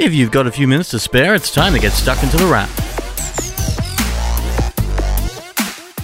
If you've got a few minutes to spare, it's time to get stuck into the wrap.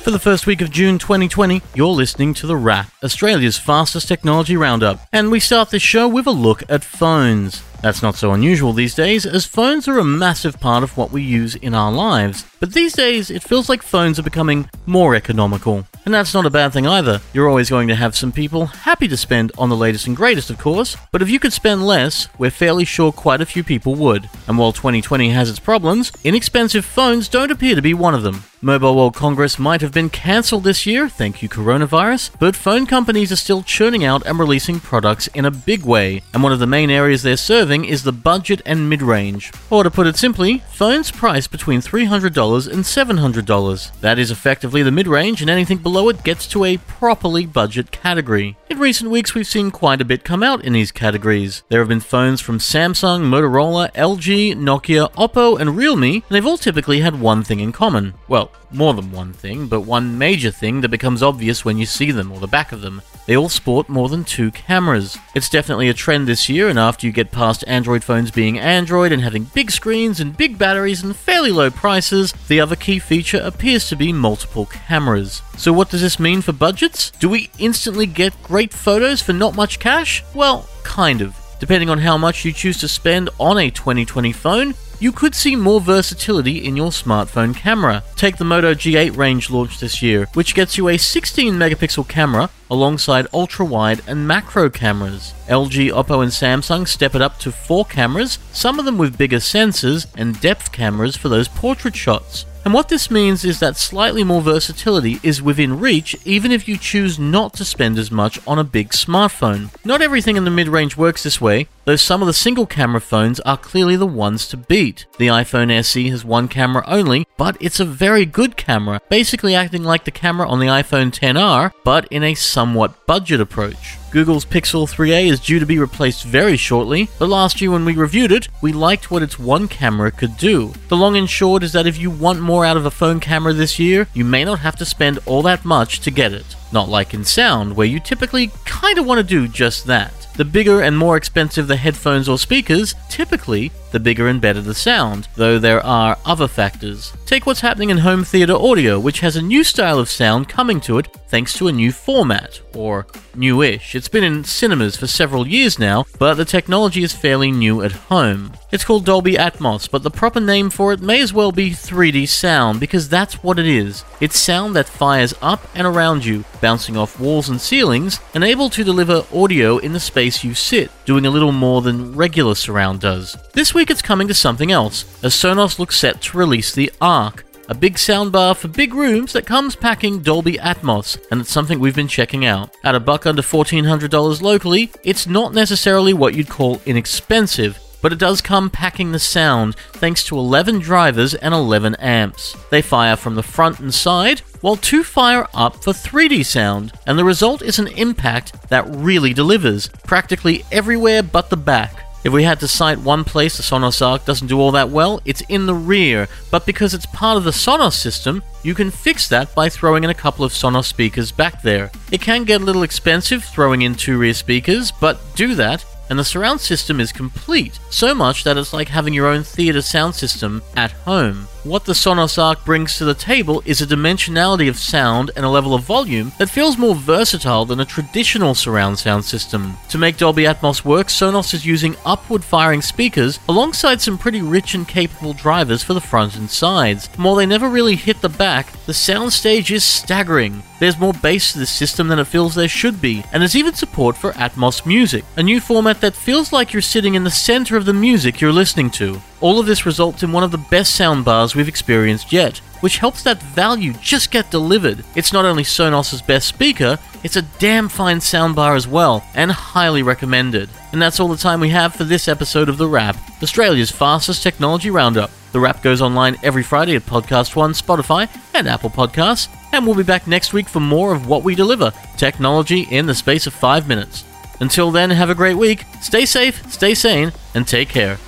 For the first week of June 2020, you're listening to The Wrap, Australia's fastest technology roundup, and we start this show with a look at phones. That's not so unusual these days, as phones are a massive part of what we use in our lives. But these days, it feels like phones are becoming more economical. And that's not a bad thing either. You're always going to have some people happy to spend on the latest and greatest, of course, but if you could spend less, we're fairly sure quite a few people would. And while 2020 has its problems, inexpensive phones don't appear to be one of them. Mobile World Congress might have been cancelled this year, thank you coronavirus, but phone companies are still churning out and releasing products in a big way, and one of the main areas they're serving is the budget and mid range. Or to put it simply, phones priced between $300 and $700. That is effectively the mid range, and anything below it gets to a properly budget category. In recent weeks, we've seen quite a bit come out in these categories. There have been phones from Samsung, Motorola, LG, Nokia, Oppo, and Realme, and they've all typically had one thing in common. Well, more than one thing, but one major thing that becomes obvious when you see them or the back of them. They all sport more than two cameras. It's definitely a trend this year, and after you get past Android phones being Android and having big screens and big batteries and fairly low prices, the other key feature appears to be multiple cameras. So, what does this mean for budgets? Do we instantly get great photos for not much cash? Well, kind of. Depending on how much you choose to spend on a 2020 phone, you could see more versatility in your smartphone camera. Take the Moto G8 range launched this year, which gets you a 16 megapixel camera alongside ultra wide and macro cameras. LG, Oppo, and Samsung step it up to 4 cameras, some of them with bigger sensors and depth cameras for those portrait shots. And what this means is that slightly more versatility is within reach even if you choose not to spend as much on a big smartphone. Not everything in the mid range works this way, though some of the single camera phones are clearly the ones to beat. The iPhone SE has one camera only, but it's a very good camera, basically acting like the camera on the iPhone XR, but in a somewhat budget approach. Google's Pixel 3a is due to be replaced very shortly, but last year when we reviewed it, we liked what its one camera could do. The long and short is that if you want more out of a phone camera this year, you may not have to spend all that much to get it. Not like in sound, where you typically kinda want to do just that. The bigger and more expensive the headphones or speakers, typically, the bigger and better the sound, though there are other factors. Take what's happening in home theater audio, which has a new style of sound coming to it thanks to a new format, or newish. It's been in cinemas for several years now, but the technology is fairly new at home. It's called Dolby Atmos, but the proper name for it may as well be 3D sound because that's what it is. It's sound that fires up and around you, bouncing off walls and ceilings, and able to deliver audio in the space you sit, doing a little more than regular surround does. This week it's coming to something else, as Sonos looks set to release the Arc, a big soundbar for big rooms that comes packing Dolby Atmos, and it's something we've been checking out. At a buck under $1,400 locally, it's not necessarily what you'd call inexpensive, but it does come packing the sound thanks to 11 drivers and 11 amps. They fire from the front and side, while two fire up for 3D sound, and the result is an impact that really delivers, practically everywhere but the back. If we had to cite one place the Sonos Arc doesn't do all that well, it's in the rear, but because it's part of the Sonos system, you can fix that by throwing in a couple of Sonos speakers back there. It can get a little expensive throwing in two rear speakers, but do that, and the surround system is complete, so much that it's like having your own theater sound system at home. What the Sonos Arc brings to the table is a dimensionality of sound and a level of volume that feels more versatile than a traditional surround sound system. To make Dolby Atmos work, Sonos is using upward firing speakers alongside some pretty rich and capable drivers for the front and sides. And while they never really hit the back, the soundstage is staggering. There's more bass to this system than it feels there should be, and there's even support for Atmos music, a new format that feels like you're sitting in the center of the music you're listening to. All of this results in one of the best soundbars we've experienced yet, which helps that value just get delivered. It's not only Sonos's best speaker, it's a damn fine soundbar as well, and highly recommended. And that's all the time we have for this episode of The Wrap, Australia's fastest technology roundup. The Wrap goes online every Friday at Podcast One, Spotify, and Apple Podcasts, and we'll be back next week for more of what we deliver technology in the space of five minutes. Until then, have a great week, stay safe, stay sane, and take care.